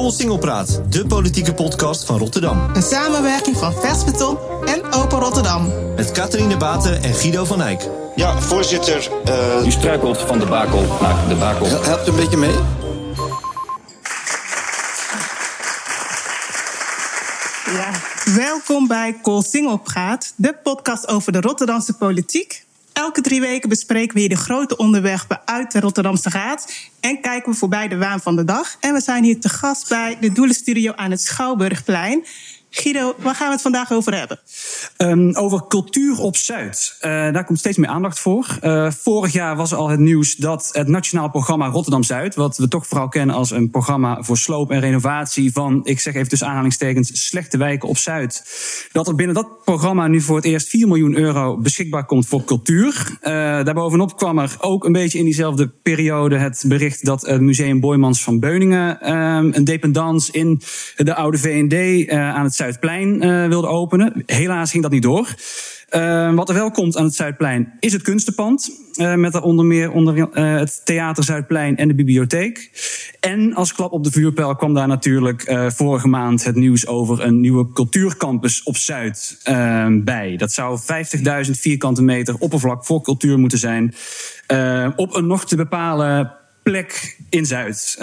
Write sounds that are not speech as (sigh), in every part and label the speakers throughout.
Speaker 1: Koolsingelpraat, de politieke podcast van Rotterdam.
Speaker 2: Een samenwerking van Versbeton en Open Rotterdam.
Speaker 1: Met Catharine Baten en Guido van Eyck.
Speaker 3: Ja, voorzitter. Uh...
Speaker 4: U struikelt van de bakel naar de bakel.
Speaker 3: Helpt een beetje mee?
Speaker 2: Ja, welkom bij Koolsingelpraat, de podcast over de Rotterdamse politiek. Elke drie weken bespreken we hier de grote onderwerpen uit de Rotterdamse Raad. En kijken we voorbij de waan van de dag. En we zijn hier te gast bij de Doelenstudio aan het Schouwburgplein. Guido, waar gaan we het vandaag over hebben?
Speaker 5: Um, over cultuur op Zuid. Uh, daar komt steeds meer aandacht voor. Uh, vorig jaar was al het nieuws dat het nationaal programma Rotterdam Zuid, wat we toch vooral kennen als een programma voor sloop en renovatie van, ik zeg even tussen aanhalingstekens, slechte wijken op Zuid, dat er binnen dat programma nu voor het eerst 4 miljoen euro beschikbaar komt voor cultuur. Uh, daarbovenop kwam er ook een beetje in diezelfde periode het bericht dat het Museum Boymans van Beuningen um, een dependance in de oude VND aan het Zuidplein uh, wilde openen. Helaas ging dat niet door. Uh, wat er wel komt aan het Zuidplein is het kunstenpand. Uh, met daar onder meer onder, het Theater Zuidplein en de bibliotheek. En als klap op de vuurpijl kwam daar natuurlijk vorige maand het nieuws over een nieuwe cultuurcampus op Zuid bij. Dat zou 50.000 vierkante meter oppervlak voor cultuur moeten zijn. op een nog te bepalen plek in Zuid.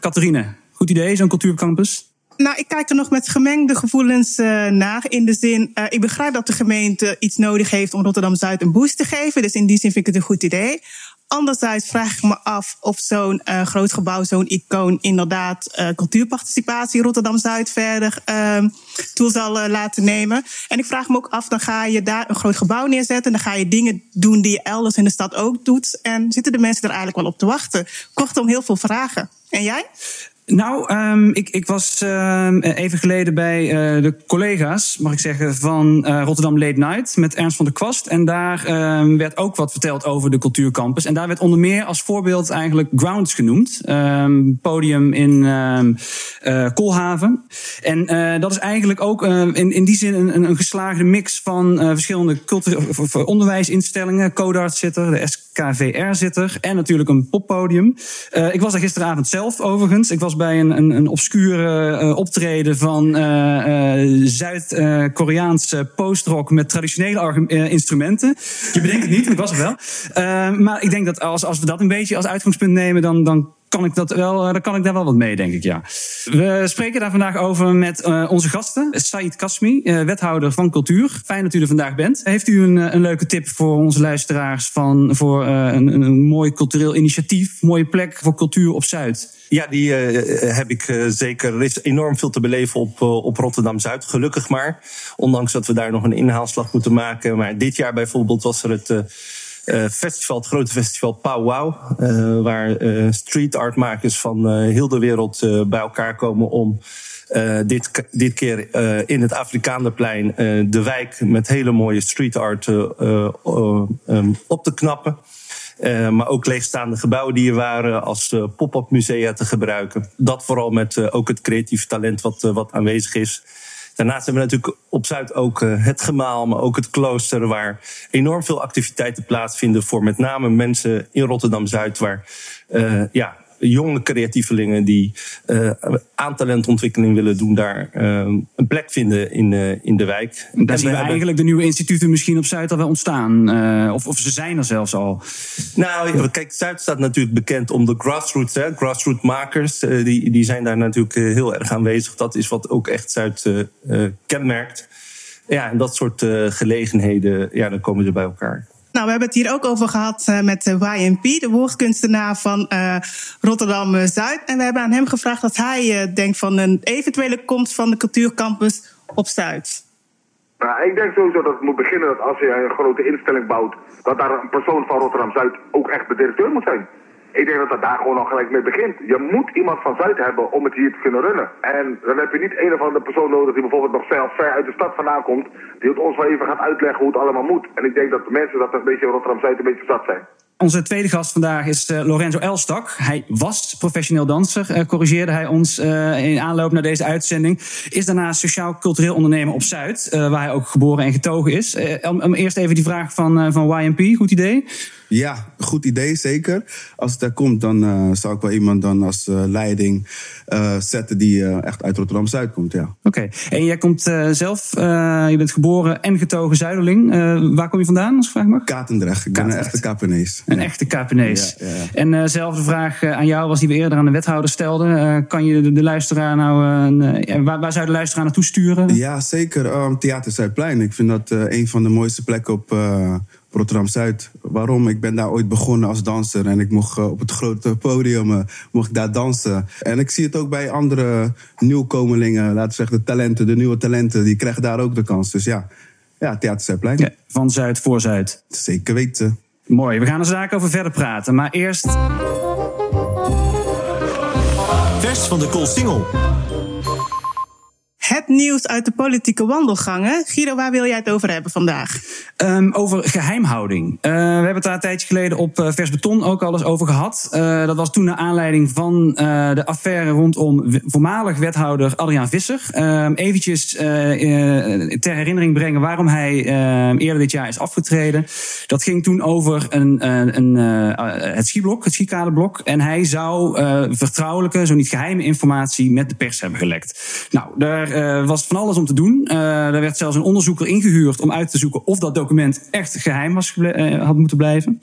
Speaker 5: Catharine, goed idee, zo'n cultuurcampus?
Speaker 2: Nou, ik kijk er nog met gemengde gevoelens uh, naar. In de zin, uh, ik begrijp dat de gemeente iets nodig heeft om Rotterdam Zuid een boost te geven. Dus in die zin vind ik het een goed idee. Anderzijds vraag ik me af of zo'n uh, groot gebouw, zo'n icoon, inderdaad uh, cultuurparticipatie Rotterdam Zuid verder uh, toe zal laten nemen. En ik vraag me ook af, dan ga je daar een groot gebouw neerzetten, dan ga je dingen doen die je elders in de stad ook doet. En zitten de mensen er eigenlijk wel op te wachten? Kortom, heel veel vragen. En jij?
Speaker 5: Nou, um, ik, ik was uh, even geleden bij uh, de collega's, mag ik zeggen, van uh, Rotterdam Late Night met Ernst van der Kwast. En daar uh, werd ook wat verteld over de cultuurcampus. En daar werd onder meer als voorbeeld eigenlijk Grounds genoemd. Um, podium in Kolhaven. En dat is eigenlijk ook in, in die zin een, een geslaagde mix van verschillende onderwijsinstellingen. Codart zit er, de SKVR zit er en natuurlijk een poppodium. ik was daar gisteravond zelf overigens. Ik was bij een, een, een obscure uh, optreden van uh, Zuid-Koreaanse postrock met traditionele instrumenten. Je bedenkt het niet, ik was er wel. maar ik denk dat als, als we dat een beetje als uitgangspunt nemen, dan, dan kan ik, dat wel, dan kan ik daar wel wat mee, denk ik, ja. We spreken daar vandaag over met uh, onze gasten. Said Kasmi, uh, wethouder van cultuur. Fijn dat u er vandaag bent. Heeft u een, een leuke tip voor onze luisteraars van, voor een, een mooi cultureel initiatief, mooie plek voor cultuur op Zuid?
Speaker 6: Ja, die heb ik zeker. Er is enorm veel te beleven op, op Rotterdam Zuid, gelukkig maar. Ondanks dat we daar nog een inhaalslag moeten maken. Maar dit jaar bijvoorbeeld was er het festival, het grote festival Pow Wow. waar street art makers van heel de wereld bij elkaar komen om. dit, dit keer in het Afrikaanderplein de wijk met hele mooie street art um, op te knappen. Uh, maar ook leegstaande gebouwen die er waren als uh, pop-up musea te gebruiken. Dat vooral met uh, ook het creatieve talent wat, wat aanwezig is. Daarnaast hebben we natuurlijk op Zuid ook het gemaal, maar ook het klooster, waar enorm veel activiteiten plaatsvinden voor met name mensen in Rotterdam Zuid, waar ja, jonge creatievelingen die uh, aan talentontwikkeling willen doen, daar uh, een plek vinden in, uh, in de wijk.
Speaker 5: Daar zien we hebben... eigenlijk de nieuwe instituten misschien op Zuid al wel ontstaan. of, of ze zijn er zelfs al.
Speaker 6: Nou, kijk, Zuid staat natuurlijk bekend om de grassroots. Hè, grassroots makers, die, die zijn daar natuurlijk heel erg aanwezig. Dat is wat ook echt Zuid kenmerkt. Ja, en dat soort gelegenheden, ja, dan komen ze bij elkaar.
Speaker 2: Nou, we hebben het hier ook over gehad uh, met YNP, de woordkunstenaar van uh, Rotterdam Zuid. En we hebben aan hem gevraagd wat hij denkt van een eventuele komst van de cultuurcampus op Zuid.
Speaker 7: Nou, ik denk sowieso dat het moet beginnen dat als je een grote instelling bouwt, dat daar een persoon van Rotterdam Zuid ook echt de directeur moet zijn. Ik denk dat dat daar gewoon al gelijk mee begint. Je moet iemand van Zuid hebben om het hier te kunnen runnen. En dan heb je niet een of andere persoon nodig die bijvoorbeeld nog zelf ver uit de stad vandaan komt. Die het ons wel even gaat uitleggen hoe het allemaal moet. En ik denk dat de mensen dat een beetje Rotterdam-Zuid een beetje zat zijn.
Speaker 5: Onze tweede gast vandaag is uh, Lorenzo Elstak. Hij was professioneel danser, uh, corrigeerde hij ons uh, in aanloop naar deze uitzending. Is daarna sociaal-cultureel ondernemer op Zuid, waar hij ook geboren en getogen is. om, eerst even die vraag van, van YMP, goed idee?
Speaker 8: Ja, goed idee, zeker. Als het er komt, dan uh, zou ik wel iemand dan als uh, leiding uh, zetten die echt uit Rotterdam-Zuid komt, ja.
Speaker 5: Oké, okay. en jij komt zelf, je bent geboren en getogen Zuiderling. waar kom je vandaan, als ik vraag mag?
Speaker 8: Katendrecht, ik ben een echte Kapenees.
Speaker 5: Een echte Kapenees. Ja, ja. En zelfde vraag aan jou was die we eerder aan de wethouder stelden. kan je de, de luisteraar nou, waar, waar, zou de luisteraar naartoe sturen?
Speaker 8: Ja, zeker. Um, Theater Zuidplein. Ik vind dat een van de mooiste plekken op Rotterdam Zuid. Waarom? Ik ben daar ooit begonnen als danser en ik mocht uh, op het grote podium uh, mocht ik daar dansen. En ik zie het ook bij andere nieuwkomelingen, laten we zeggen de talenten, de nieuwe talenten, die krijgen daar ook de kans. Dus ja, ja Theater Zuidplein. Ja,
Speaker 5: van Zuid voor Zuid.
Speaker 8: Zeker weten.
Speaker 5: Mooi, we gaan er zaken over verder praten, maar eerst.
Speaker 1: Vers van de Koolsingel.
Speaker 2: Het nieuws uit de politieke wandelgangen. Guido, waar wil jij het over hebben vandaag?
Speaker 5: Um, over geheimhouding. Uh, we hebben het daar een tijdje geleden op uh, Vers Beton ook al eens over gehad. Uh, dat was toen naar aanleiding van de affaire rondom voormalig wethouder Adriaan Visser. Ehm, eventjes ter herinnering brengen waarom hij ehm, eerder dit jaar is afgetreden. Dat ging toen over een, een, het schiblok, het schikadeblok. En hij zou vertrouwelijke, zo niet geheime informatie met de pers hebben gelekt. Nou, daar uh, was van alles om te doen. Er werd zelfs een onderzoeker ingehuurd om uit te zoeken of dat document echt geheim was uh, had moeten blijven.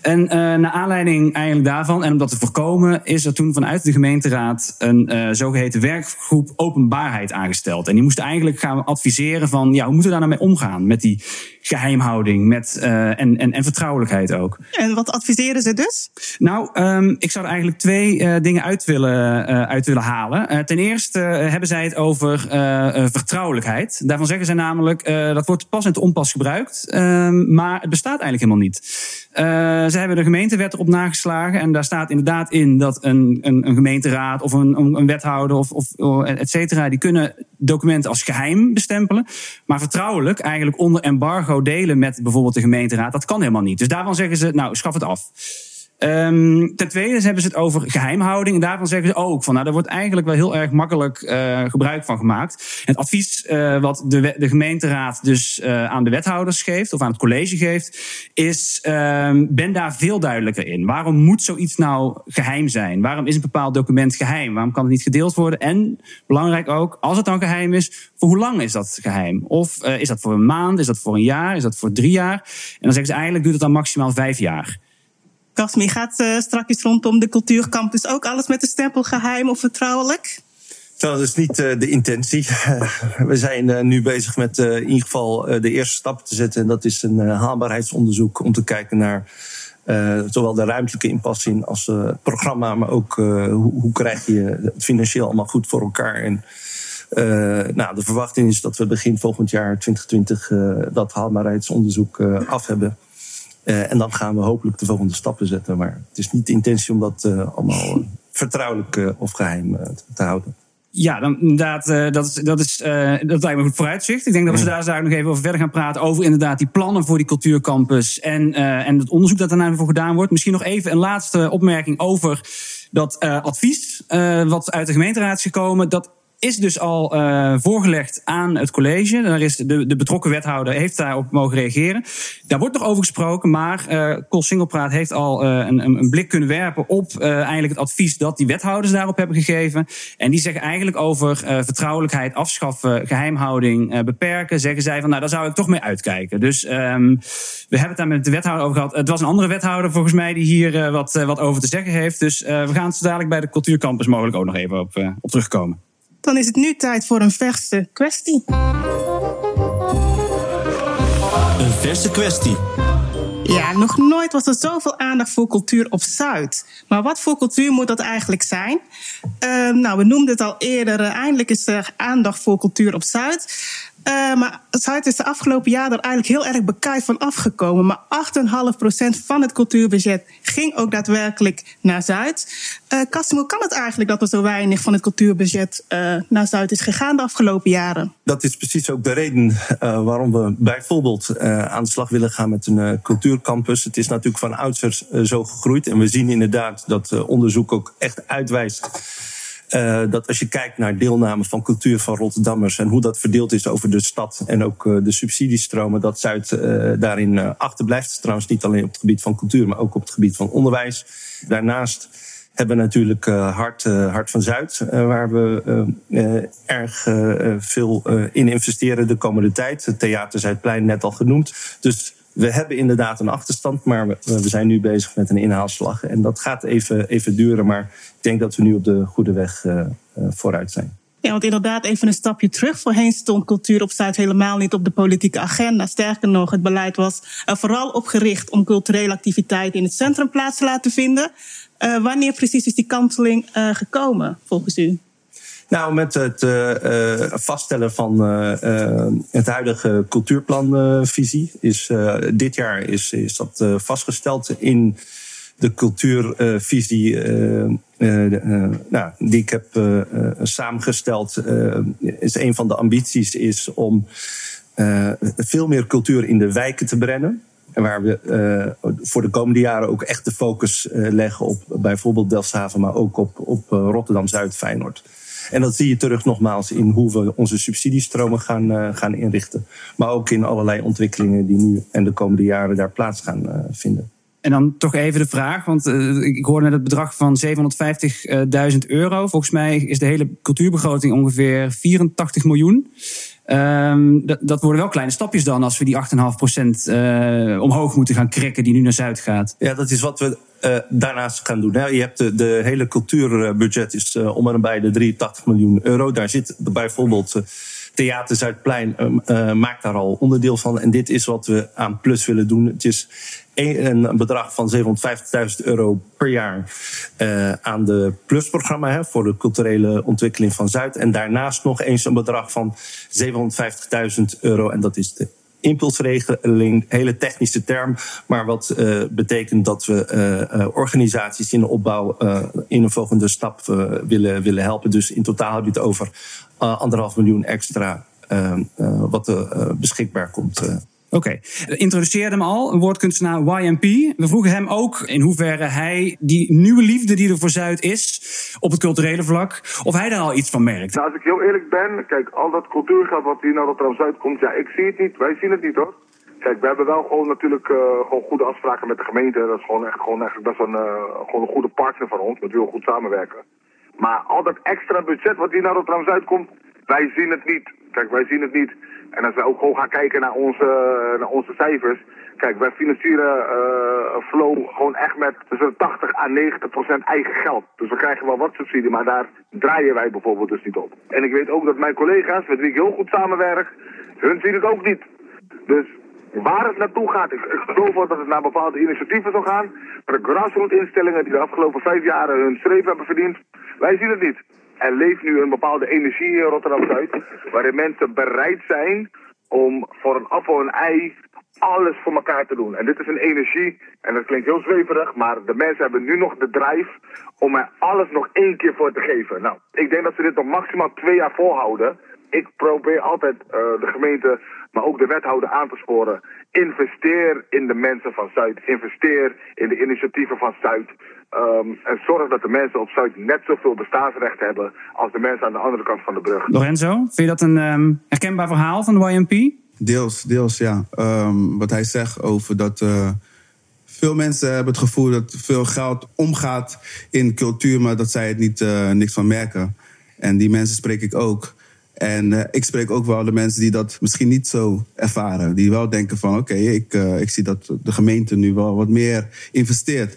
Speaker 5: En naar aanleiding eigenlijk daarvan, en om dat te voorkomen, is er toen vanuit de gemeenteraad een zogeheten werkgroep openbaarheid aangesteld. En die moest eigenlijk gaan adviseren van, ja, hoe moeten we daar nou mee omgaan met die geheimhouding met, en, en, en vertrouwelijkheid ook.
Speaker 2: En wat adviseren ze dus?
Speaker 5: Nou, um, ik zou er eigenlijk twee dingen uit willen, uit willen halen. ten eerste hebben zij het over vertrouwelijkheid. Daarvan zeggen zij namelijk, uh, dat wordt pas en te onpas gebruikt, ehm, maar het bestaat eigenlijk helemaal niet. ze hebben de gemeentewet erop nageslagen en daar staat inderdaad in dat een, een, een gemeenteraad of een, een wethouder of, of et cetera, die kunnen documenten als geheim bestempelen. Maar vertrouwelijk eigenlijk onder embargo delen met bijvoorbeeld de gemeenteraad, dat kan helemaal niet. Dus daarvan zeggen ze, nou, schaf het af. Um, ten tweede hebben ze het over geheimhouding. En daarvan zeggen ze ook van, nou, daar wordt eigenlijk wel heel erg makkelijk uh, gebruik van gemaakt. Het advies uh, wat de, de gemeenteraad dus uh, aan de wethouders geeft, of aan het college geeft, is: um, ben daar veel duidelijker in. Waarom moet zoiets nou geheim zijn? Waarom is een bepaald document geheim? Waarom kan het niet gedeeld worden? En belangrijk ook, als het dan geheim is, voor hoe lang is dat geheim? Of is dat voor een maand? Is dat voor een jaar? Is dat voor drie jaar? En dan zeggen ze eigenlijk duurt het dan maximaal vijf jaar.
Speaker 2: Kasmi, gaat uh, straks rondom de cultuurcampus ook alles met de stempel geheim of vertrouwelijk?
Speaker 6: dat is niet uh, de intentie. (laughs) we zijn uh, nu bezig met in ieder geval de eerste stap te zetten. En dat is een haalbaarheidsonderzoek om te kijken naar zowel de ruimtelijke inpassing als het programma, maar ook hoe, hoe, krijg je het financieel allemaal goed voor elkaar. En nou, de verwachting is dat we begin volgend jaar 2020 dat haalbaarheidsonderzoek af hebben. Uh, en dan gaan we hopelijk de volgende stappen zetten. Maar het is niet de intentie om dat uh, allemaal uh, (laughs) vertrouwelijk of geheim te houden.
Speaker 5: Ja, dan, inderdaad, dat, is, dat, is, dat lijkt me goed vooruitzicht. Ik denk dat we daar daar nog even over verder gaan praten. Over inderdaad die plannen voor die cultuurcampus. En, en het onderzoek dat daarna voor gedaan wordt. Misschien nog even een laatste opmerking over dat advies. wat uit de gemeenteraad is gekomen. Dat is dus al uh, voorgelegd aan het college. Daar is de, de betrokken wethouder heeft daarop mogen reageren. Daar wordt nog over gesproken, maar uh, Singelpraat heeft al uh, een, een, blik kunnen werpen op eigenlijk het advies dat die wethouders daarop hebben gegeven. En die zeggen eigenlijk over vertrouwelijkheid afschaffen, geheimhouding beperken. Zeggen zij van nou, daar zou ik toch mee uitkijken. Dus um, we hebben het daar met de wethouder over gehad. Het was een andere wethouder volgens mij die hier wat, wat over te zeggen heeft. Dus we gaan het zo dadelijk bij de cultuurcampus mogelijk ook nog even op, op terugkomen.
Speaker 2: Dan is het nu tijd voor een verse kwestie.
Speaker 1: Een verse kwestie.
Speaker 2: Ja, nog nooit was er zoveel aandacht voor cultuur op Zuid. Maar wat voor cultuur moet dat eigenlijk zijn? Uh, nou, we noemden het al eerder. Uh, eindelijk is er aandacht voor cultuur op Zuid. Uh, maar Zuid is de afgelopen jaar er eigenlijk heel erg bekijkt van afgekomen. Maar 8,5% van het cultuurbudget ging ook daadwerkelijk naar Zuid. Uh, kan het eigenlijk dat er zo weinig van het cultuurbudget uh, naar Zuid is gegaan de afgelopen jaren?
Speaker 6: Dat is precies ook de reden waarom we bijvoorbeeld aan de slag willen gaan met een cultuurcampus. Het is natuurlijk van oudsher zo gegroeid. En we zien inderdaad dat onderzoek ook echt uitwijst Uh, dat als je kijkt naar deelname van cultuur van Rotterdammers en hoe dat verdeeld is over de stad en ook uh, de subsidiestromen, dat Zuid uh, daarin achterblijft. Trouwens niet alleen op het gebied van cultuur, maar ook op het gebied van onderwijs. Daarnaast hebben we natuurlijk Hart, Hart van Zuid, waar we erg veel in investeren de komende tijd. Het Theater Zuidplein net al genoemd. Dus we hebben inderdaad een achterstand, maar we, zijn nu bezig met een inhaalslag. En dat gaat even, even duren, maar ik denk dat we nu op de goede weg uh, uh, vooruit zijn.
Speaker 2: Ja, want inderdaad, even een stapje terug. Voorheen stond cultuur op Zuid helemaal niet op de politieke agenda. Sterker nog, het beleid was er vooral op gericht om culturele activiteiten in het centrum plaats te laten vinden. Wanneer precies is die kanteling gekomen, volgens u?
Speaker 6: Nou, met het uh, vaststellen van uh, het huidige cultuurplanvisie is dit jaar is, is dat vastgesteld in de cultuurvisie nou, die ik heb samengesteld. is een van de ambities is om veel meer cultuur in de wijken te brengen. En waar we voor de komende jaren ook echt de focus leggen op bijvoorbeeld Delfshaven, maar ook op, op Rotterdam-Zuid, Feyenoord. En dat zie je terug nogmaals in hoe we onze subsidiestromen gaan, uh, gaan inrichten. Maar ook in allerlei ontwikkelingen die nu en de komende jaren daar plaats gaan uh, vinden.
Speaker 5: En dan toch even de vraag, want uh, ik hoorde net het bedrag van 750.000 euro. Volgens mij is de hele cultuurbegroting ongeveer 84 miljoen. Um, dat, dat, worden wel kleine stapjes dan als we die 8,5% uh, omhoog moeten gaan krikken die nu naar Zuid gaat.
Speaker 6: Ja, dat is wat we uh, daarnaast gaan doen. Je hebt de, de hele cultuurbudget is uh, om en bij de 83 miljoen euro. Daar zit bijvoorbeeld Theater Zuidplein maakt daar al onderdeel van. En dit is wat we aan Plus willen doen. Het is een, bedrag van 750.000 euro per jaar aan de Plus-programma hè, voor de culturele ontwikkeling van Zuid. En daarnaast nog eens een bedrag van 750.000 euro. En dat is de impulsregeling, hele technische term, maar wat uh, betekent dat we uh, organisaties in de opbouw in een volgende stap willen, willen helpen. Dus in totaal heb je het over anderhalf miljoen extra wat beschikbaar komt.
Speaker 5: Oké, okay. introduceerde hem al, een woordkunstenaar YMP. We vroegen hem ook in hoeverre hij die nieuwe liefde die er voor Zuid is, op het culturele vlak, of hij daar al iets van merkt.
Speaker 7: Nou, als ik heel eerlijk ben, kijk, al dat cultuurgeld wat hier naar Rotterdam Zuid komt, ja, ik zie het niet, wij zien het niet hoor. Kijk, we hebben wel gewoon natuurlijk uh, gewoon goede afspraken met de gemeente. Dat is gewoon echt gewoon eigenlijk best een, uh, gewoon een goede partner van ons, met wie goed samenwerken. Maar al dat extra budget wat hier naar Rotterdam Zuid komt, wij zien het niet. Kijk, wij zien het niet. En als we ook gewoon gaan kijken naar onze, naar onze cijfers. Kijk, wij financieren uh, Flow gewoon echt met tussen 80 à 90 procent eigen geld. Dus we krijgen wel wat subsidie, maar daar draaien wij bijvoorbeeld dus niet op. En ik weet ook dat mijn collega's, met wie ik heel goed samenwerk, hun zien het ook niet. Dus waar het naartoe gaat, ik, geloof wel dat het naar bepaalde initiatieven zal gaan. Maar de grassroots instellingen die de afgelopen vijf jaren hun streep hebben verdiend, wij zien het niet. Er leeft nu een bepaalde energie in Rotterdam-Zuid, waarin mensen bereid zijn om voor een appel en ei alles voor elkaar te doen. En dit is een energie, en dat klinkt heel zweverig, maar de mensen hebben nu nog de drijf om er alles nog één keer voor te geven. Nou, ik denk dat ze dit nog maximaal twee jaar volhouden. Ik probeer altijd uh, de gemeente, maar ook de wethouder aan te sporen. Investeer in de mensen van Zuid. Investeer in de initiatieven van Zuid. Um, en zorg dat de mensen op Zuid net zoveel bestaansrecht hebben als de mensen aan de andere kant van de brug.
Speaker 5: Lorenzo, vind je dat een um, herkenbaar verhaal van de YMP?
Speaker 8: Deels, deels ja. Um, wat hij zegt over dat. Uh, veel mensen hebben het gevoel dat veel geld omgaat in cultuur, maar dat zij het niet, uh, niks van merken. En die mensen spreek ik ook. En uh, ik spreek ook wel de mensen die dat misschien niet zo ervaren. Die wel denken van oké, okay, ik, uh, ik zie dat de gemeente nu wel wat meer investeert.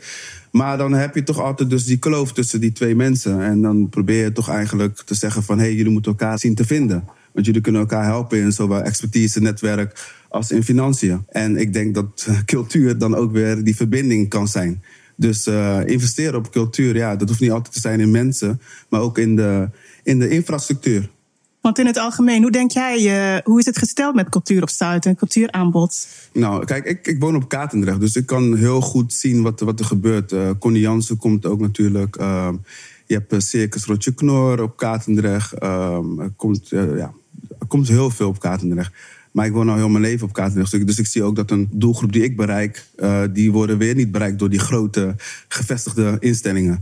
Speaker 8: Maar dan heb je toch altijd dus die kloof tussen die twee mensen. En dan probeer je toch eigenlijk te zeggen van... hé, hey, jullie moeten elkaar zien te vinden. Want jullie kunnen elkaar helpen in zowel expertise, netwerk als in financiën. En ik denk dat (laughs) cultuur dan ook weer die verbinding kan zijn. Dus uh, investeren op cultuur, ja, dat hoeft niet altijd te zijn in mensen... maar ook in de, in de infrastructuur.
Speaker 2: Want in het algemeen, hoe denk jij, uh, hoe is het gesteld met cultuur op Zuid en cultuuraanbod?
Speaker 8: Nou, kijk, ik, ik woon op Katendrecht, dus ik kan heel goed zien wat, wat er gebeurt. Uh, Connie Jansen komt ook natuurlijk. Uh, je hebt Circus Rotje Knor op Katendrecht. Ehm, er, komt, ja, komt heel veel op Katendrecht. Maar ik woon al heel mijn leven op Katendrecht. Dus ik zie ook dat een doelgroep die ik bereik... die worden weer niet bereikt door die grote gevestigde instellingen.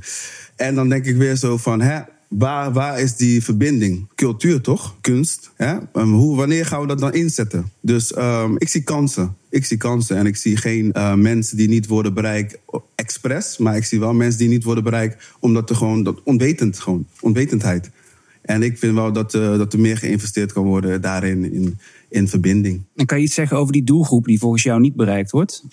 Speaker 8: En dan denk ik weer zo van... Hè, waar, waar is die verbinding? Cultuur toch? Kunst. Hè? Um, hoe, wanneer gaan we dat dan inzetten? Dus um, ik zie kansen. Ik zie kansen en ik zie geen uh, mensen die niet worden bereikt expres. Maar ik zie wel mensen die niet worden bereikt omdat er gewoon dat onwetend, gewoon onwetendheid. En ik vind wel dat, uh, dat er meer geïnvesteerd kan worden daarin, in, in verbinding.
Speaker 5: En kan je iets zeggen over die doelgroep die volgens jou niet bereikt wordt?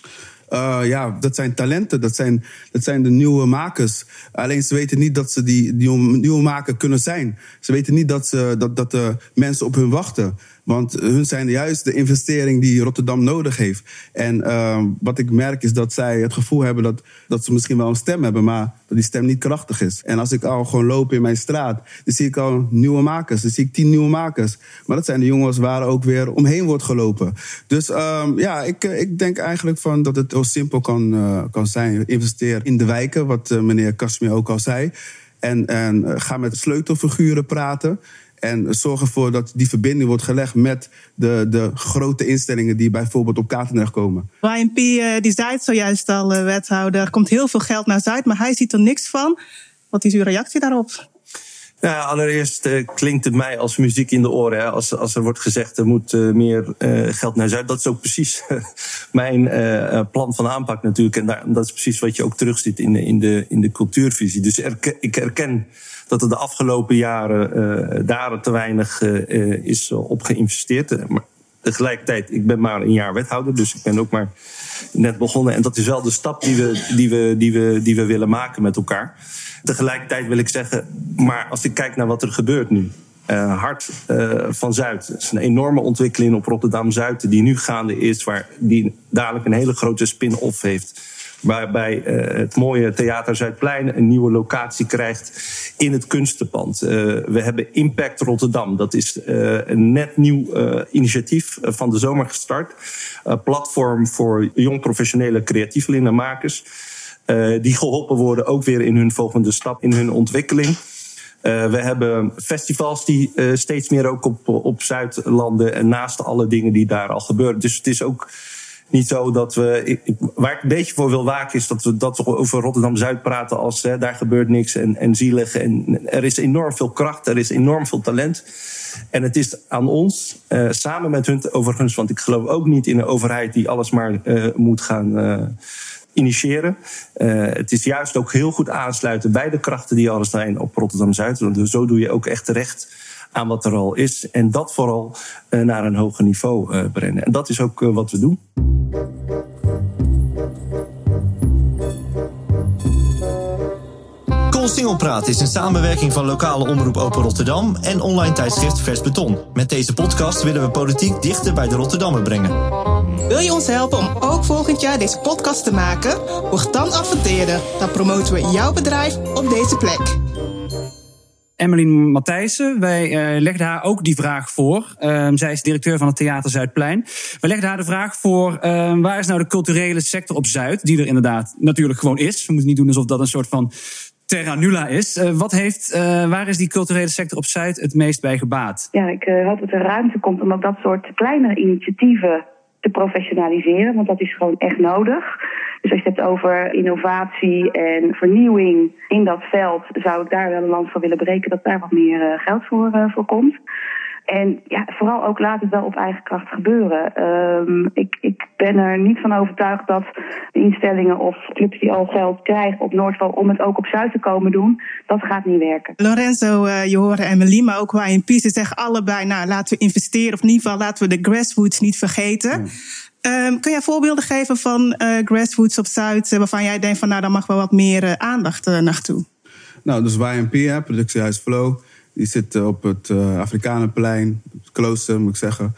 Speaker 8: Uh, ja, dat zijn talenten, dat zijn, dat zijn de nieuwe makers. Alleen ze weten niet dat ze die nieuwe, nieuwe maker kunnen zijn. Ze weten niet dat, ze, dat, dat de mensen op hun wachten. Want hun zijn juist de investering die Rotterdam nodig heeft. En uh, wat ik merk is dat zij het gevoel hebben dat, dat ze misschien wel een stem hebben, maar dat die stem niet krachtig is. En als ik al gewoon loop in mijn straat, dan zie ik al nieuwe makers. Dan zie ik tien nieuwe makers. Maar dat zijn de jongens waar ook weer omheen wordt gelopen. Dus um, ja, ik, ik denk eigenlijk van dat het heel simpel kan, uh, kan zijn. Investeer in de wijken, wat uh, meneer Kasmir ook al zei. En, en ga met sleutelfiguren praten. En zorg ervoor dat die verbinding wordt gelegd met de, de grote instellingen die bijvoorbeeld op Katendrecht komen.
Speaker 2: YNP die zei zojuist al, wethouder. Er komt heel veel geld naar Zuid, maar hij ziet er niks van. Wat is uw reactie daarop?
Speaker 6: Allereerst uh, klinkt het mij als muziek in de oren. Hè. Als, als er wordt gezegd er moet uh, meer uh, geld naar Zuid. Dat is ook precies (laughs) mijn plan van aanpak natuurlijk. En dat is precies wat je ook terugziet in in de, in de cultuurvisie. Dus ik herken dat er de afgelopen jaren daar te weinig is op geïnvesteerd. Maar tegelijkertijd, ik ben maar een jaar wethouder, dus ik ben ook maar net begonnen. En dat is wel de stap die we, die we, die we, die we willen maken met elkaar. Tegelijkertijd wil ik zeggen, maar als ik kijk naar wat er gebeurt nu. Uh, Hart uh, van Zuid. Het is een enorme ontwikkeling op Rotterdam Zuid, die nu gaande is, waar die dadelijk een hele grote spin-off heeft. Waarbij uh, het mooie Theater Zuidplein een nieuwe locatie krijgt in het kunstenpand. we hebben Impact Rotterdam. Dat is een net nieuw initiatief van de zomer gestart. platform voor jong professionele creatievelingen en makers. Uh, die geholpen worden ook weer in hun volgende stap, in hun ontwikkeling. Uh, we hebben festivals die uh, steeds meer ook op, op Zuid landen. En naast alle dingen die daar al gebeuren. Dus het is ook niet zo dat we. Ik, waar ik een beetje voor wil waken is dat we dat over Rotterdam Zuid praten als hè, daar gebeurt niks en, en zielig. En er is enorm veel kracht, er is enorm veel talent. En het is aan ons, samen met hun overigens, want ik geloof ook niet in een overheid die alles maar moet gaan initiëren. Uh, het is juist ook heel goed aansluiten bij de krachten die al zijn op Rotterdam Zuid. Want zo doe je ook echt terecht aan wat er al is. En dat vooral uh, naar een hoger niveau uh, brengen. En dat is ook wat we doen.
Speaker 1: Singelpraat is een samenwerking van lokale omroep Open Rotterdam en online tijdschrift Vers Beton. Met deze podcast willen we politiek dichter bij de Rotterdammer brengen.
Speaker 2: Wil je ons helpen om ook volgend jaar deze podcast te maken? Word dan adverteerder. Dan promoten we jouw bedrijf op deze plek.
Speaker 5: Emmeline Matthijssen, wij uh, legden haar ook die vraag voor. Uh, zij is directeur van het Theater Zuidplein. We legden haar de vraag voor: uh, waar is nou de culturele sector op Zuid? Die er inderdaad natuurlijk gewoon is. We moeten niet doen alsof dat een soort van terra nula is. Uh, wat heeft, uh, waar is die culturele sector op Zuid het meest bij gebaat?
Speaker 9: Ja, ik uh, hoop dat er ruimte komt om ook dat soort kleinere initiatieven te professionaliseren, want dat is gewoon echt nodig. Dus als je het hebt over innovatie en vernieuwing in dat veld, zou ik daar wel een land voor willen breken dat daar wat meer geld voor, voor komt. En ja, vooral ook laat het wel op eigen kracht gebeuren. Um, ik, ik ben er niet van overtuigd dat de instellingen of clubs die al geld krijgen op Noordval om het ook op Zuid te komen doen, dat gaat niet werken.
Speaker 2: Lorenzo, uh, je hoort Emily, maar ook YNP, ze zeggen allebei, nou laten we investeren, of in ieder geval laten we de grassroots niet vergeten. Ja. Um, kun jij voorbeelden geven van uh, grassroots op Zuid, waarvan jij denkt van nou, daar mag wel wat meer uh, aandacht naartoe?
Speaker 8: Nou, dus hè, productiehuis Flow. Die zit op het uh, Afrikanenplein, het klooster moet ik zeggen.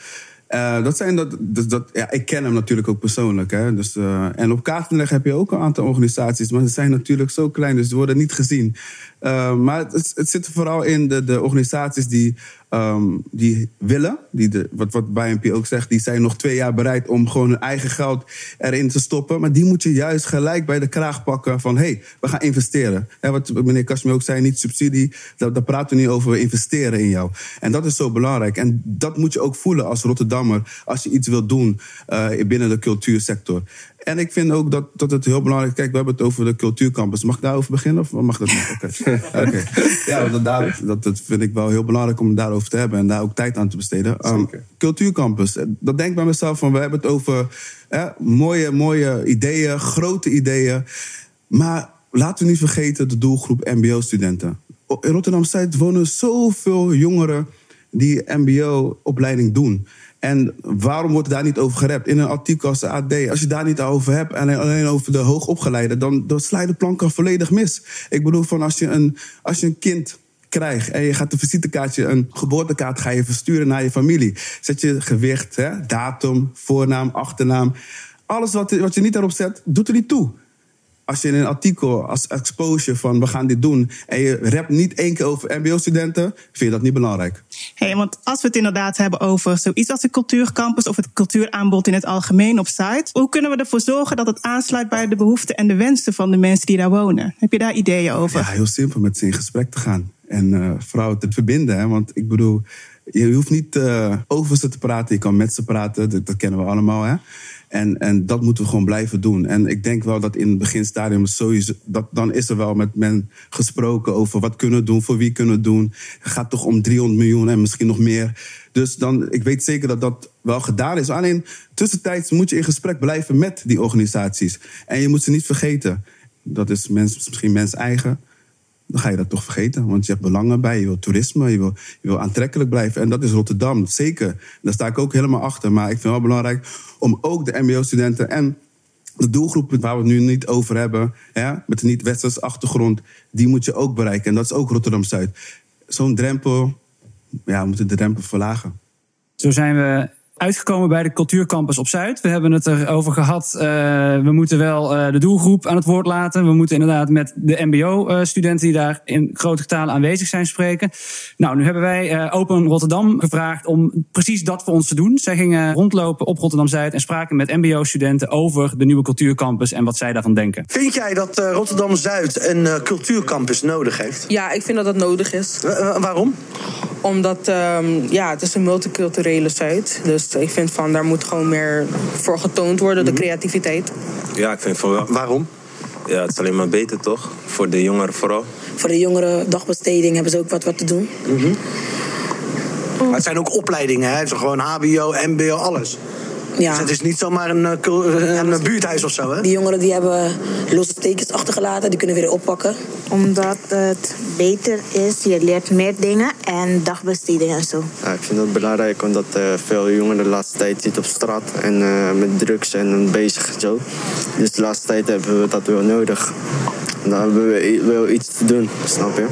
Speaker 8: Uh, dat zijn dat, dat, dat, ja, ik ken hem natuurlijk ook persoonlijk. Hè? Dus, en op Kaartenleg heb je ook een aantal organisaties, maar ze zijn natuurlijk zo klein, dus ze worden niet gezien. Uh, maar het, zit vooral in de, de organisaties die, um, die willen, die de, wat, wat BNP ook zegt, die zijn nog twee jaar bereid om gewoon hun eigen geld erin te stoppen. Maar die moet je juist gelijk bij de kraag pakken van hé, hey, we gaan investeren. Hè, wat meneer Kasmi ook zei, niet subsidie, daar, daar praten we niet over, we investeren in jou. En dat is zo belangrijk. En dat moet je ook voelen als Rotterdam Rotterdammer als je iets wilt doen uh, binnen de cultuursector. En ik vind ook dat, dat het heel belangrijk is. Kijk, we hebben het over de cultuurcampus. Mag ik daarover beginnen of mag dat niet? Oké. (laughs) Okay. Ja, dat, daar, dat, dat vind ik wel heel belangrijk om het daarover te hebben en daar ook tijd aan te besteden. Um, cultuurcampus. Dat denk ik bij mezelf van, we hebben het over eh, mooie, mooie ideeën, grote ideeën. Maar laten we niet vergeten de doelgroep MBO-studenten. In Rotterdam-Zuid wonen zoveel jongeren die MBO-opleiding doen. En waarom wordt daar niet over gerept? In een artikel als de AD, als je daar niet over hebt en alleen over de hoogopgeleide, dan, dan sla je de planken volledig mis. Ik bedoel, van als je een, als je een kind krijgt en je gaat een visitekaartje, een geboortekaart ga je versturen naar je familie. Zet je gewicht, hè, datum, voornaam, achternaam. Alles wat, wat je niet daarop zet, doet er niet toe als je in een artikel als exposure van we gaan dit doen en je rapt niet één keer over MBO-studenten, vind je dat niet belangrijk.
Speaker 2: Hey, want als we het inderdaad hebben over zoiets als de cultuurcampus of het cultuuraanbod in het algemeen op site, hoe kunnen we ervoor zorgen dat het aansluit bij de behoeften en de wensen van de mensen die daar wonen? Heb je daar ideeën over?
Speaker 8: Ja, heel simpel met ze in gesprek te gaan en uh, vooral te verbinden. Hè? Want ik bedoel, je hoeft niet uh, over ze te praten, je kan met ze praten, dat, dat kennen we allemaal. Hè? En, en dat moeten we gewoon blijven doen. En ik denk wel dat in het beginstadium sowieso... Dat, dan is er wel met men gesproken over wat kunnen we doen, voor wie kunnen we doen. Het gaat toch om 300 miljoen en misschien nog meer. Dus dan, ik weet zeker dat dat wel gedaan is. Alleen tussentijds moet je in gesprek blijven met die organisaties. En je moet ze niet vergeten. Dat is misschien mens eigen dan ga je dat toch vergeten. Want je hebt belangen bij, je wil toerisme, je wil, je wil aantrekkelijk blijven. En dat is Rotterdam, zeker. Daar sta ik ook helemaal achter. Maar ik vind het wel belangrijk om ook de MBO-studenten en de doelgroep waar we het nu niet over hebben, ja, met een niet-westerse achtergrond, die moet je ook bereiken. En dat is ook Rotterdam-Zuid. Zo'n drempel, ja, we moeten de drempel verlagen.
Speaker 5: Zo zijn we uitgekomen bij de Cultuurcampus op Zuid. We hebben het erover gehad. Uh, we moeten wel uh, de doelgroep aan het woord laten. We moeten inderdaad met de MBO-studenten die daar in grote getalen aanwezig zijn spreken. Nou, nu hebben wij uh, Open Rotterdam gevraagd om precies dat voor ons te doen. Zij gingen rondlopen op Rotterdam Zuid en spraken met MBO-studenten over de nieuwe Cultuurcampus en wat zij daarvan denken.
Speaker 10: Vind jij dat Rotterdam Zuid een Cultuurcampus nodig heeft?
Speaker 11: Ja, ik vind dat dat nodig is.
Speaker 10: waarom?
Speaker 11: Omdat um, ja, het is een multiculturele Zuid. Dus ik vind van daar moet gewoon meer voor getoond worden, de creativiteit.
Speaker 12: Ja, ik vind van wel.
Speaker 10: Waarom?
Speaker 12: Ja, het is alleen maar beter toch? Voor de jongeren vooral.
Speaker 13: Voor de jongeren dagbesteding hebben ze ook wat, wat te doen.
Speaker 10: Mm -hmm. Maar het zijn ook opleidingen, hè? Het is gewoon HBO, MBO, alles. Ja. Dus het is niet zomaar een, een, een buurthuis of zo, hè?
Speaker 13: Die jongeren die hebben losse tekens achtergelaten, die kunnen weer oppakken.
Speaker 14: Omdat het beter is, je leert meer dingen en dagbesteding en zo.
Speaker 12: Ja, ik vind dat belangrijk, omdat uh, veel jongeren de laatste tijd zitten op straat en uh, met drugs en bezig en zo. Dus de laatste tijd hebben we dat wel nodig. En dan hebben we wel iets te doen, snap je?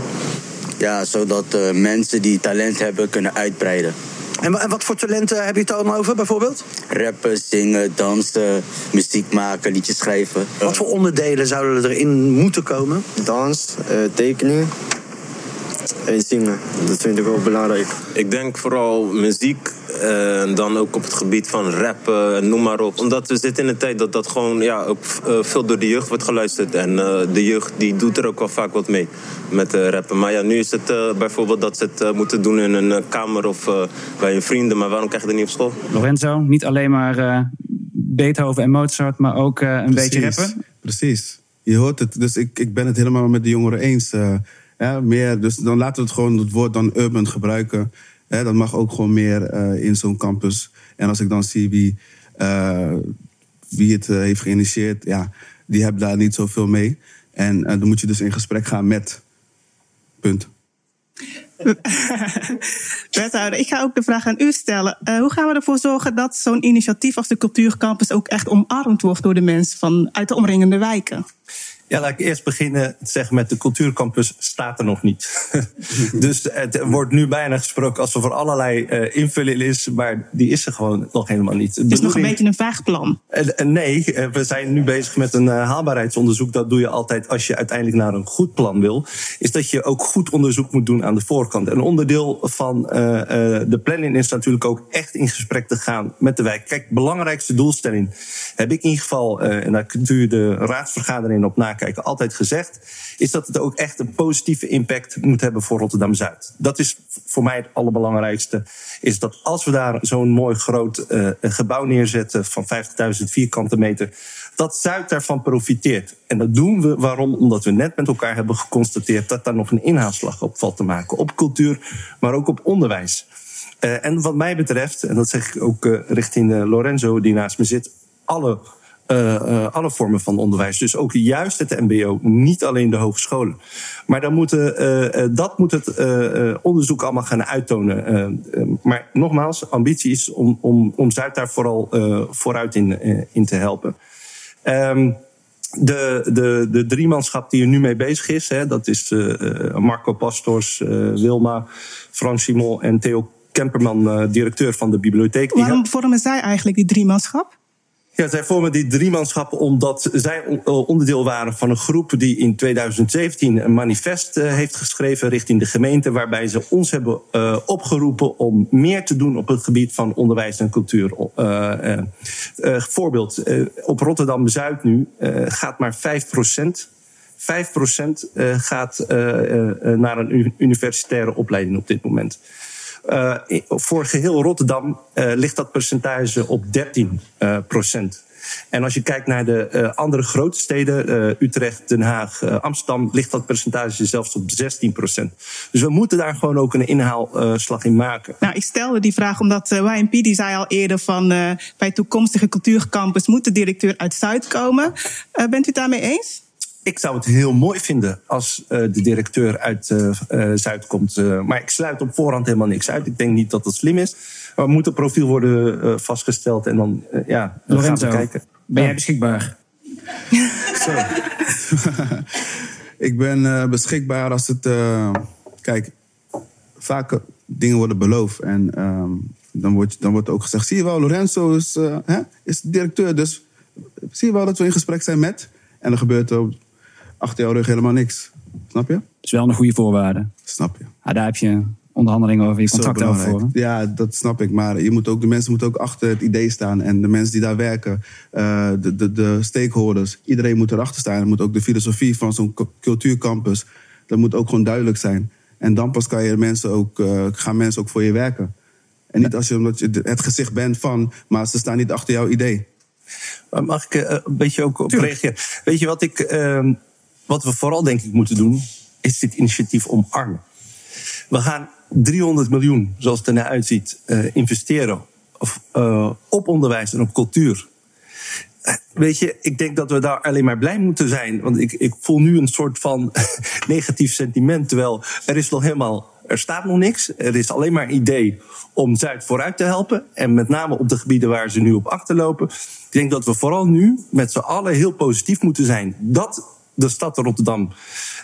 Speaker 15: Ja, zodat uh, mensen die talent hebben kunnen uitbreiden.
Speaker 10: En, en wat voor talenten heb je het dan over bijvoorbeeld?
Speaker 15: Rappen, zingen, dansen, muziek maken, liedjes schrijven.
Speaker 10: Wat voor onderdelen zouden er erin moeten komen?
Speaker 12: Dans, uh, tekenen en zingen. Dat vind ik wel belangrijk. Ik denk vooral muziek en dan ook op het gebied van rappen, noem maar op. Omdat we zitten in een tijd dat dat gewoon ja, ook veel door de jeugd wordt geluisterd. En uh, de jeugd die doet er ook wel vaak wat mee met uh, rappen. Maar ja, nu is het uh, bijvoorbeeld dat ze het moeten doen in een kamer of bij hun vrienden. Maar waarom krijg je dat niet op school?
Speaker 5: Lorenzo, niet alleen maar Beethoven en Mozart, maar ook een
Speaker 8: Precies.
Speaker 5: beetje rappen.
Speaker 8: Precies. Je hoort het. Dus ik, ik ben het helemaal met de jongeren eens. ja, meer. Dus dan laten we het gewoon het woord dan urban gebruiken. Dat mag ook gewoon meer uh, in zo'n campus. En als ik dan zie wie, uh, wie het uh, heeft geïnitieerd, ja, die hebben daar niet zoveel mee. En dan moet je dus in gesprek gaan met. Punt. (laughs)
Speaker 2: Wethouder, ik ga ook de vraag aan u stellen. Hoe gaan we ervoor zorgen dat zo'n initiatief als de Cultuurcampus ook echt omarmd wordt door de mensen van, uit de omringende wijken?
Speaker 6: Ja, laat ik eerst beginnen te zeggen met de cultuurcampus staat er nog niet. (laughs) dus het wordt nu bijna gesproken alsof er allerlei uh, invulling is, maar die is er gewoon nog helemaal niet.
Speaker 2: Het is nog een beetje een vaag plan.
Speaker 6: Uh, nee, uh, we zijn nu bezig met een haalbaarheidsonderzoek. Dat doe je altijd als je uiteindelijk naar een goed plan wil. Is dat je ook goed onderzoek moet doen aan de voorkant. Een onderdeel van de planning is natuurlijk ook echt in gesprek te gaan met de wijk. Kijk, belangrijkste doelstelling heb ik in ieder geval, en daar kunt u de raadsvergadering op na nakijken, altijd gezegd, is dat het ook echt een positieve impact moet hebben voor Rotterdam Zuid. Dat is voor mij het allerbelangrijkste. Is dat als we daar zo'n mooi groot uh, gebouw neerzetten van 50.000 vierkante meter, dat Zuid daarvan profiteert. En dat doen we waarom? Omdat we net met elkaar hebben geconstateerd dat daar nog een inhaalslag op valt te maken. Op cultuur, maar ook op onderwijs. Uh, en wat mij betreft, en dat zeg ik ook richting Lorenzo, die naast me zit, alle, alle vormen van onderwijs. Dus ook juist het MBO, niet alleen de hogescholen. Maar dan moeten, dat moet het onderzoek allemaal gaan uittonen. maar nogmaals, ambitie is om, om, om Zuid daar vooral vooruit in, in te helpen. Um, de, de, de driemanschap die er nu mee bezig is, hè, dat is uh, Marco Pastors, uh, Wilma, Frans Simon en Theo Kemperman, uh, directeur van de bibliotheek.
Speaker 2: Waarom vormen zij eigenlijk die driemanschap?
Speaker 6: Ja, zij vormen die driemanschap omdat zij onderdeel waren van een groep die in 2017 een manifest heeft geschreven richting de gemeente, waarbij ze ons hebben uh, opgeroepen om meer te doen op het gebied van onderwijs en cultuur. Uh, voorbeeld, op Rotterdam Zuid nu gaat maar 5 procent. 5 procent gaat naar een universitaire opleiding op dit moment. Uh, voor geheel Rotterdam uh, ligt dat percentage op 13 uh, procent. En als je kijkt naar de andere grote steden, Utrecht, Den Haag, Amsterdam, ligt dat percentage zelfs op 16 procent. Dus we moeten daar gewoon ook een inhaalslag in maken.
Speaker 2: Nou, ik stelde die vraag omdat YNP die zei al eerder van bij toekomstige cultuurcampus moet de directeur uit Zuid komen. bent u het daarmee eens?
Speaker 6: Ik zou het heel mooi vinden als uh, de directeur uit uh, uh, Zuid komt. maar ik sluit op voorhand helemaal niks uit. Ik denk niet dat dat slim is. Maar er moet een profiel worden vastgesteld en dan, ja, dan gaan we kijken.
Speaker 5: Ben jij beschikbaar? (laughs)
Speaker 8: Zo. ik ben beschikbaar als het. kijk, vaak dingen worden beloofd. En um, dan, wordt, dan wordt ook gezegd: zie je wel, Lorenzo is, hè, is de directeur. Dus zie je wel dat we in gesprek zijn met. En er gebeurt ook achter jouw rug helemaal niks. Snap je? Dat
Speaker 5: is wel een goede voorwaarde.
Speaker 8: Snap je.
Speaker 5: Ah, daar heb je onderhandelingen over je contract over voor.
Speaker 8: Ja, dat snap ik. Maar je moet ook, de mensen moeten ook achter het idee staan. En de mensen die daar werken, uh, de, de, de stakeholders, iedereen moet erachter staan. Er moet ook de filosofie van zo'n cultuurcampus, dat moet ook gewoon duidelijk zijn. En dan pas kan je mensen ook, uh, gaan mensen ook voor je werken. En niet als je, omdat je het gezicht bent van, maar ze staan niet achter jouw idee.
Speaker 6: Mag ik uh, een beetje ook op reageren? Weet je wat ik ehm, wat we vooral denk ik moeten doen, is dit initiatief omarmen. We gaan 300 miljoen, zoals het er naar uitziet, uh, investeren uh, op onderwijs en op cultuur. Uh, weet je, ik denk dat we daar alleen maar blij moeten zijn. Want ik, ik voel nu een soort van (laughs) negatief sentiment. Terwijl er is nog helemaal er staat nog niks. Er is alleen maar een idee om Zuid vooruit te helpen. En met name op de gebieden waar ze nu op achterlopen. Ik denk dat we vooral nu met z'n allen heel positief moeten zijn. Dat de stad Rotterdam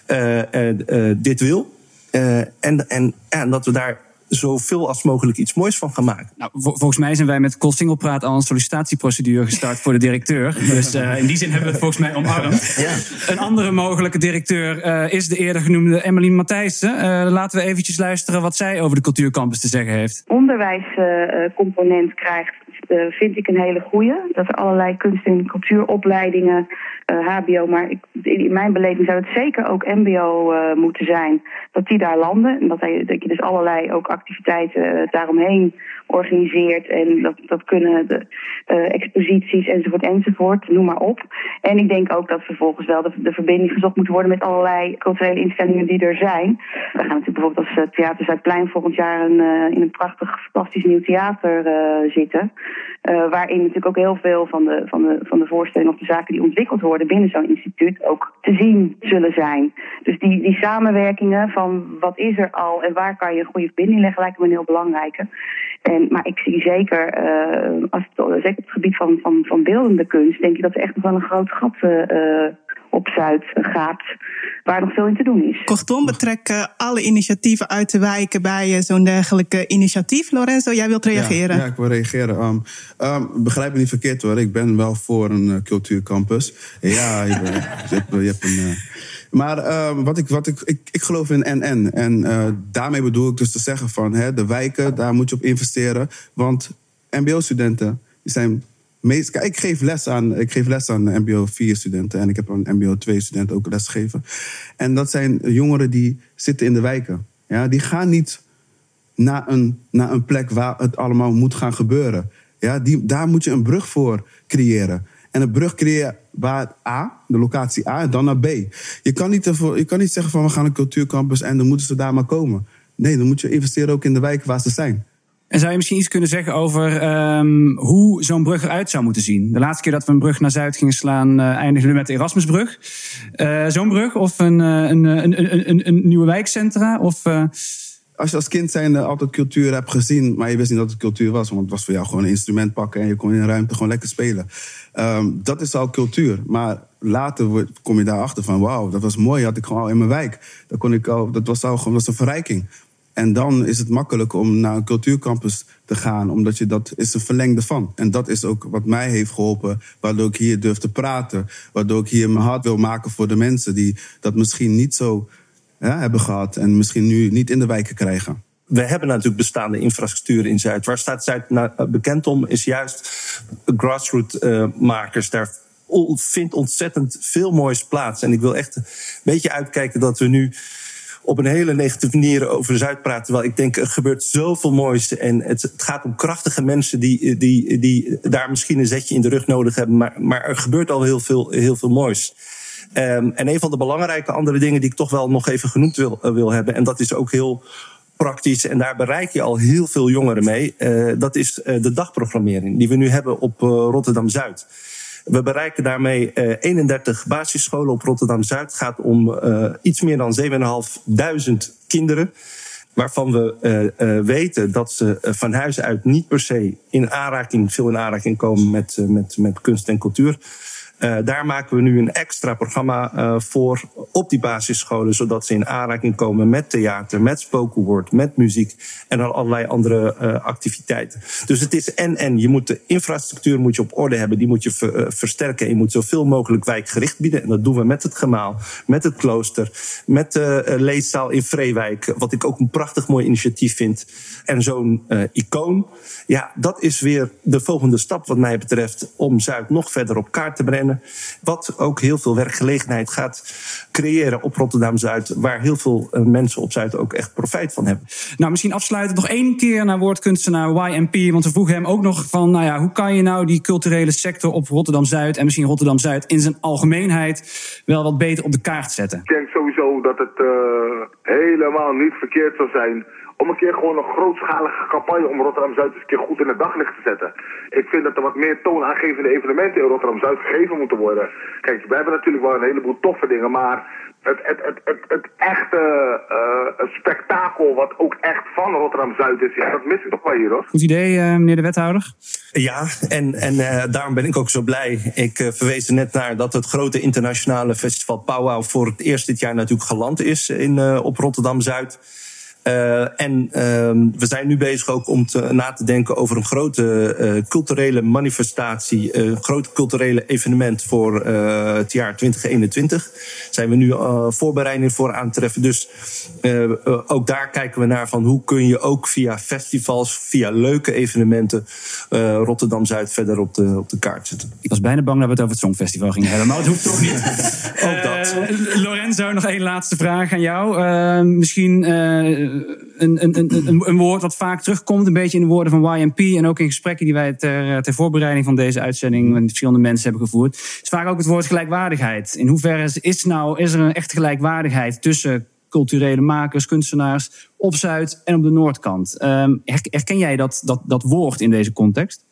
Speaker 6: uh, uh, dit wil. en, en, en dat we daar zoveel als mogelijk iets moois van gaan maken.
Speaker 5: Nou, volgens mij zijn wij met Koolsinglepraat al een sollicitatieprocedure gestart voor de directeur. (laughs) Dus uh, in die zin hebben we het volgens mij omarmd. (laughs) Ja. Een andere mogelijke directeur uh, is de eerder genoemde Emmeline Matthijssen. Uh, laten we eventjes luisteren wat zij over de cultuurcampus te zeggen heeft.
Speaker 9: Onderwijscomponent krijgt uh, vind ik een hele goede. Dat er allerlei kunst- en cultuuropleidingen, HBO, maar ik, in mijn beleving zou het zeker ook MBO uh, moeten zijn, dat die daar landen. En dat, hij, dat je dus allerlei ook activiteiten daaromheen organiseert. En dat, dat kunnen de exposities enzovoort enzovoort, noem maar op. En ik denk ook dat vervolgens wel de, de verbinding gezocht moet worden met allerlei culturele instellingen die er zijn. We gaan natuurlijk bijvoorbeeld als Theater Zuidplein volgend jaar een, in een prachtig, fantastisch nieuw theater zitten. Uh, waarin natuurlijk ook heel veel van de, van, de, van de voorstellingen of de zaken die ontwikkeld worden binnen zo'n instituut ook te zien zullen zijn. Dus die, die samenwerkingen van wat is er al en waar kan je een goede verbinding leggen, lijkt me een heel belangrijke. En, maar ik zie zeker, uh, als het, zeker op het gebied van, van, van beeldende kunst, denk ik dat er echt nog wel een groot gat uh, op Zuid gaat, waar nog veel in te doen is.
Speaker 2: Kortom, betrekken alle initiatieven uit de wijken bij zo'n dergelijke initiatief. Lorenzo, jij wilt reageren?
Speaker 8: Ja, ja ik wil reageren. Um, um, begrijp me niet verkeerd hoor, ik ben wel voor een uh, cultuurcampus. Ja, je, bent, je, hebt, je hebt een... Uh, maar uh, wat ik, wat ik, ik, ik geloof in NN. En uh, daarmee bedoel ik dus te zeggen van hè, de wijken, daar moet je op investeren. Want MBO-studenten zijn ik geef les aan, ik geef les aan MBO 4 studenten en ik heb een MBO 2 student ook les gegeven. En dat zijn jongeren die zitten in de wijken. Ja, die gaan niet naar een, naar een plek waar het allemaal moet gaan gebeuren. Ja, die, daar moet je een brug voor creëren. En een brug creëren waar A, de locatie A, dan naar B. Je kan, niet ervoor, je kan niet zeggen van we gaan een cultuurcampus en dan moeten ze daar maar komen. Nee, dan moet je investeren ook in de wijken waar ze zijn.
Speaker 5: En zou je misschien iets kunnen zeggen over um, hoe zo'n brug eruit zou moeten zien? De laatste keer dat we een brug naar Zuid gingen slaan, uh, eindigden we met de Erasmusbrug. Uh, zo'n brug of een, een, een, een, een, nieuwe wijkcentra? Of, uh...
Speaker 8: Als je als kind zijnde altijd cultuur hebt gezien, maar je wist niet dat het cultuur was, want het was voor jou gewoon een instrument pakken en je kon in een ruimte gewoon lekker spelen. Um, dat is al cultuur. Maar later kom je daarachter van, wauw, dat was mooi, had ik gewoon al in mijn wijk. Dat, kon ik al, dat was al gewoon dat was een verrijking. En dan is het makkelijk om naar een cultuurcampus te gaan, omdat je dat is een verlengde van. En dat is ook wat mij heeft geholpen, waardoor ik hier durf te praten, waardoor ik hier mijn hart wil maken voor de mensen die dat misschien niet zo hebben gehad en misschien nu niet in de wijken krijgen.
Speaker 6: We hebben natuurlijk bestaande infrastructuur in Zuid. Waar staat Zuid nou bekend om, is juist grassroot-makers. Daar vindt ontzettend veel moois plaats. En ik wil echt een beetje uitkijken dat we nu op een hele negatieve manier over Zuid praten. Terwijl ik denk, er gebeurt zoveel moois. En het, het, gaat om krachtige mensen die, die, die daar misschien een zetje in de rug nodig hebben. Maar, maar er gebeurt al heel veel, heel veel moois. Um, en een van de belangrijke andere dingen die ik toch wel nog even genoemd wil, uh, wil hebben. En dat is ook heel praktisch. En daar bereik je al heel veel jongeren mee. Uh, dat is uh, de dagprogrammering die we nu hebben op Rotterdam Zuid. We bereiken daarmee uh, 31 basisscholen op Rotterdam Zuid. Het gaat om uh, iets meer dan 7.500 kinderen. Waarvan we uh, weten dat ze van huis uit niet per se in aanraking, veel in aanraking komen met, met, met kunst en cultuur. Uh, daar maken we nu een extra programma uh, voor op die basisscholen, zodat ze in aanraking komen met theater, met spoken word, met muziek en al allerlei andere uh, activiteiten. Dus het is en en. Je moet de infrastructuur moet je op orde hebben, die moet je ver, versterken. En je moet zoveel mogelijk wijkgericht bieden. En dat doen we met het gemaal, met het klooster, met de leeszaal in Vreewijk, wat ik ook een prachtig mooi initiatief vind. En zo'n icoon. Ja, dat is weer de volgende stap wat mij betreft om Zuid nog verder op kaart te brengen. Wat ook heel veel werkgelegenheid gaat creëren op Rotterdam Zuid. Waar heel veel mensen op Zuid ook echt profijt van hebben.
Speaker 5: Nou, misschien afsluitend nog één keer naar woordkunstenaar YMP. Want we vroegen hem ook nog van, nou ja, hoe kan je nou die culturele sector op Rotterdam Zuid en misschien Rotterdam Zuid in zijn algemeenheid wel wat beter op de kaart zetten?
Speaker 7: Ik denk sowieso dat het uh, helemaal niet verkeerd zou zijn om een keer gewoon een grootschalige campagne om Rotterdam-Zuid eens een keer goed in het daglicht te zetten. Ik vind dat er wat meer toonaangevende evenementen in Rotterdam-Zuid gegeven moeten worden. Kijk, we hebben natuurlijk wel een heleboel toffe dingen, maar het, het, het, het, het echte uh, spektakel wat ook echt van Rotterdam-Zuid is, ja, dat mis ik toch wel hier hoor.
Speaker 5: Goed idee, uh, meneer de wethouder.
Speaker 6: Ja, en, en uh, daarom ben ik ook zo blij. Ik verwees er net naar dat het grote internationale festival Powwow voor het eerst dit jaar natuurlijk geland is in, op Rotterdam-Zuid. Uh, en uh, we zijn nu bezig ook om te, na te denken over een grote uh, culturele manifestatie, een groot culturele evenement voor het jaar 2021. Zijn we nu voorbereiding voor aan te treffen. Dus ook daar kijken we naar van hoe kun je ook via festivals, via leuke evenementen Rotterdam Zuid verder op de, op de kaart zetten.
Speaker 5: Ik was bijna bang dat we het over het Songfestival gingen hebben, maar het hoeft toch niet. (laughs)
Speaker 6: ook dat.
Speaker 5: Lorenzo, nog één laatste vraag aan jou. misschien een, een, woord wat vaak terugkomt, een beetje in de woorden van YMP en ook in gesprekken die wij ter, ter voorbereiding van deze uitzending met verschillende mensen hebben gevoerd, is vaak ook het woord gelijkwaardigheid. In hoeverre is, nou, is er een echte gelijkwaardigheid tussen culturele makers, kunstenaars op Zuid en op de Noordkant? Um, herken jij dat, dat, dat woord in deze context?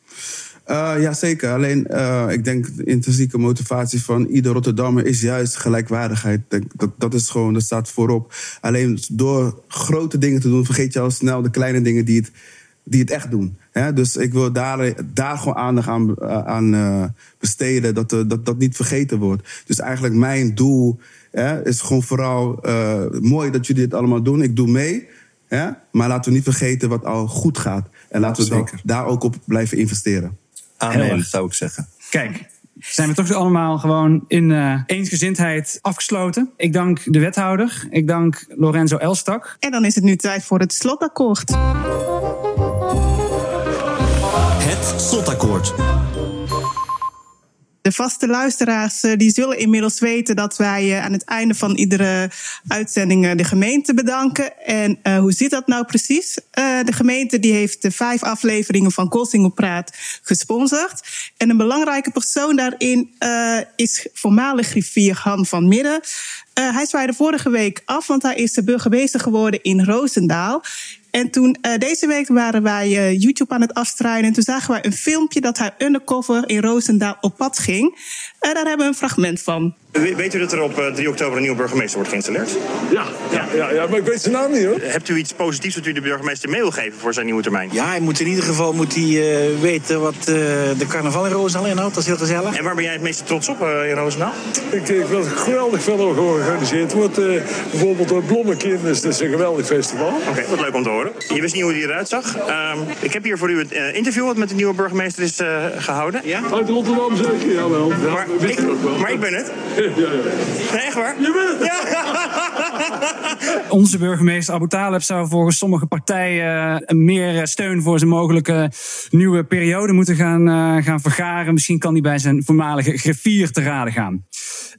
Speaker 8: Uh, ja, zeker. Alleen, uh, ik denk de intrinsieke motivatie van ieder Rotterdammer is juist gelijkwaardigheid. Dat, dat is gewoon, dat staat voorop. Alleen door grote dingen te doen, vergeet je al snel de kleine dingen die het, die het echt doen. Hè? Dus ik wil daar, daar gewoon aandacht aan, aan uh, besteden, dat, dat dat niet vergeten wordt. Dus eigenlijk mijn doel hè, is gewoon vooral mooi dat jullie dit allemaal doen. Ik doe mee. Hè? Maar laten we niet vergeten wat al goed gaat. En laten we daar ook op blijven investeren.
Speaker 6: Amen, zou ik zeggen.
Speaker 5: Kijk, zijn we toch allemaal gewoon in uh, eensgezindheid afgesloten. Ik dank de wethouder. Ik dank Lorenzo Elstak.
Speaker 2: En dan is het nu tijd voor het slotakkoord.
Speaker 1: Het slotakkoord.
Speaker 2: De vaste luisteraars eh, die zullen inmiddels weten dat wij eh, aan het einde van iedere uitzending eh, de gemeente bedanken. En hoe zit dat nou precies? De gemeente die heeft de vijf afleveringen van Koolsingel Praat gesponsord. En een belangrijke persoon daarin is voormalig griffier Han van Midden. hij zwaaide vorige week af, want hij is de burgemeester geworden in Roosendaal. En toen uh, deze week waren wij uh, YouTube aan het afstruinen. En toen zagen wij een filmpje dat hij undercover in Roosendaal op pad ging. En daar hebben we een fragment van.
Speaker 16: Weet u dat er op uh, 3 oktober een nieuwe burgemeester wordt geïnstalleerd?
Speaker 17: Ja, ja, ja, ja, maar ik weet zijn naam niet hoor.
Speaker 16: Hebt u iets positiefs dat u de burgemeester mee wil geven voor zijn nieuwe termijn?
Speaker 10: Ja, hij moet in ieder geval moet hij, uh, weten wat uh, de carnaval in Roosendaal inhoudt. Dat is heel gezellig.
Speaker 16: En waar ben jij het meeste trots op uh, in Roosendaal?
Speaker 17: Ik dat het geweldig veel georganiseerd wordt. bijvoorbeeld door Blommenkind is dat is een geweldig festival.
Speaker 16: Oké, okay, wat leuk om te horen. Je wist niet hoe die eruit zag. Um, ik heb hier voor u een interview wat met de nieuwe burgemeester is gehouden.
Speaker 17: Ja? Uit Rotterdam zeker, jawel. Ja,
Speaker 16: maar, ik, maar ik ben het.
Speaker 17: Ja, ja.
Speaker 16: Nee, echt waar?
Speaker 17: Je bent het!
Speaker 16: Ja.
Speaker 5: Onze burgemeester Abu Taleb zou volgens sommige partijen uh, meer steun voor zijn mogelijke nieuwe periode moeten gaan, uh, gaan vergaren. Misschien kan hij bij zijn voormalige griffier te raden gaan.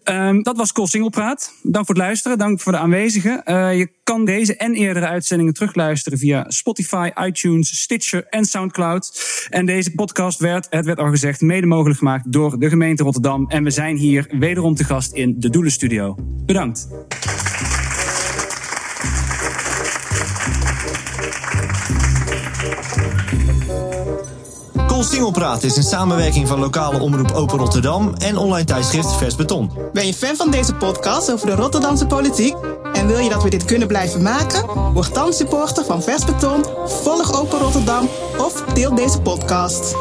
Speaker 5: Um, dat was Kool Singelpraat. Dank voor het luisteren, dank voor de aanwezigen. Uh, je kan deze en eerdere uitzendingen terugluisteren via Spotify, iTunes, Stitcher en Soundcloud. En deze podcast werd, het werd al gezegd, mede mogelijk gemaakt door de gemeente Rotterdam. En we zijn hier wederom te gast in de Doelenstudio. Bedankt.
Speaker 1: Singelpraat is een samenwerking van lokale omroep Open Rotterdam en online tijdschrift Vers Beton.
Speaker 2: Ben je fan van deze podcast over de Rotterdamse politiek? En wil je dat we dit kunnen blijven maken? Word dan supporter van Vers Beton, volg Open Rotterdam of deel deze podcast.